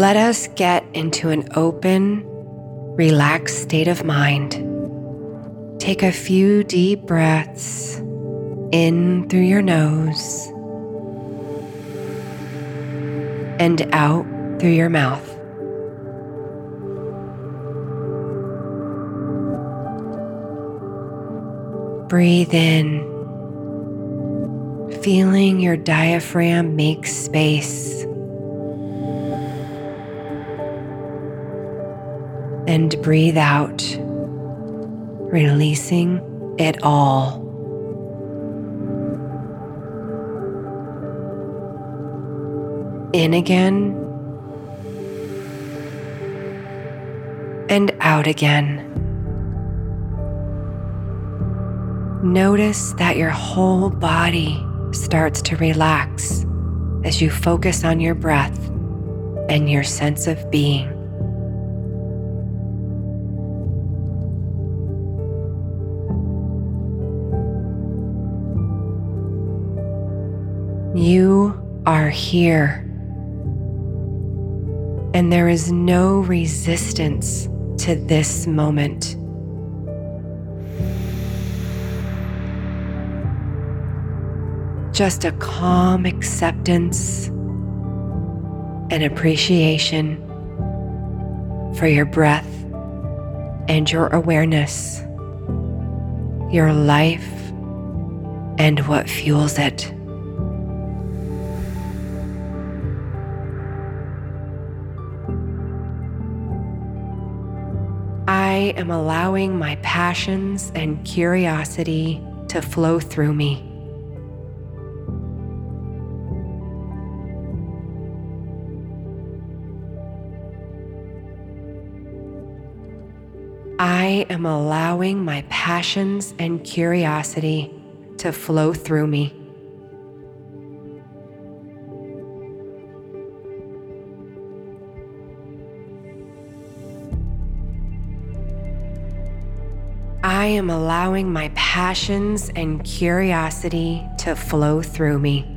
Let us get into an open, relaxed state of mind. Take a few deep breaths in through your nose and out through your mouth. Breathe in, feeling your diaphragm make space. And breathe out, releasing it all. In again and out again. Notice that your whole body starts to relax as you focus on your breath and your sense of being. You are here, and there is no resistance to this moment. Just a calm acceptance and appreciation for your breath and your awareness, your life, and what fuels it. I am allowing my passions and curiosity to flow through me. I am allowing my passions and curiosity to flow through me. Am allowing my passions and curiosity to flow through me.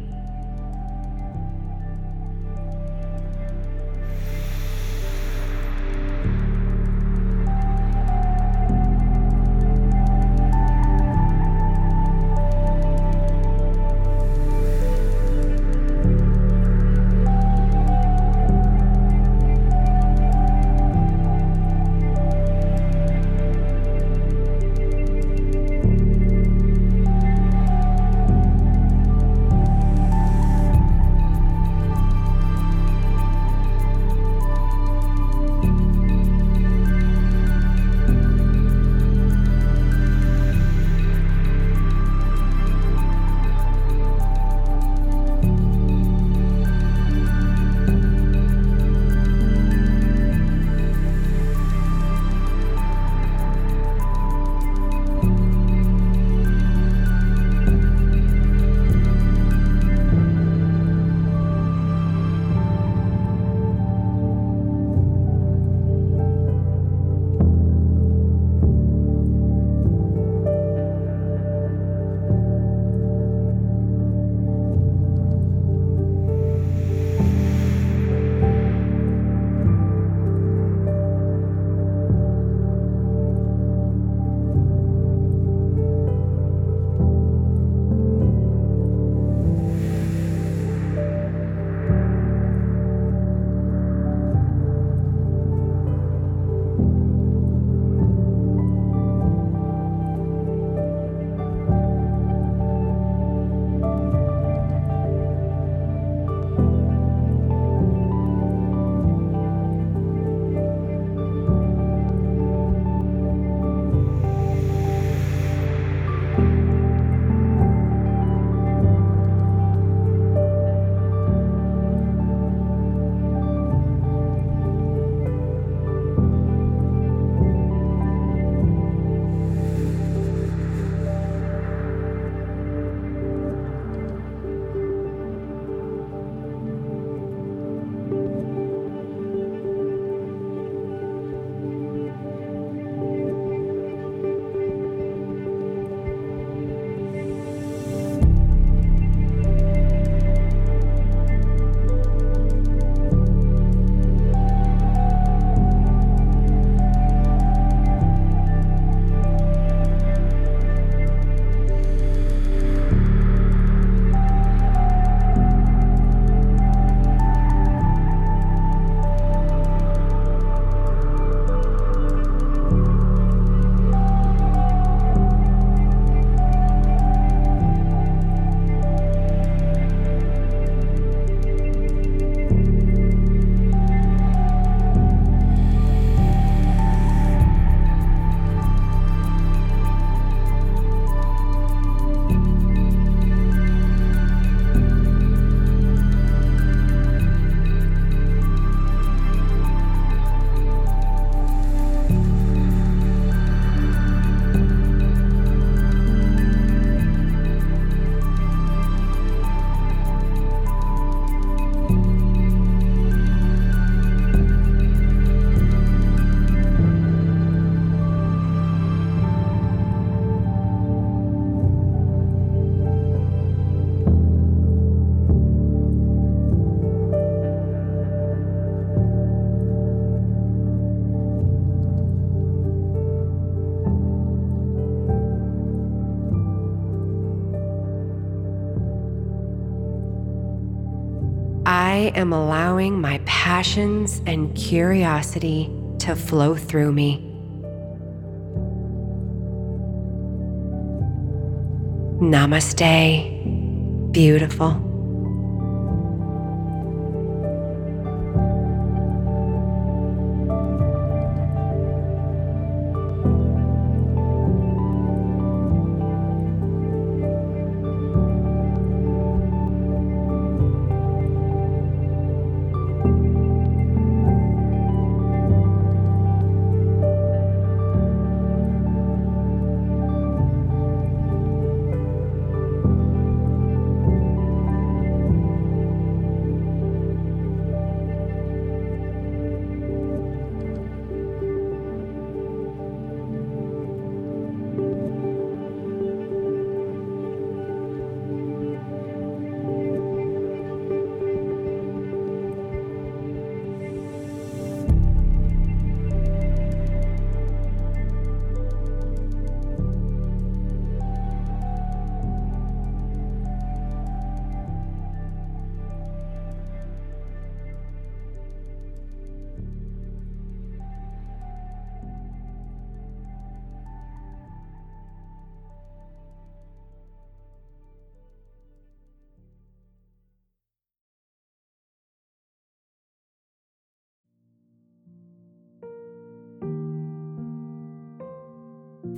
I am allowing my passions and curiosity to flow through me. Namaste, beautiful.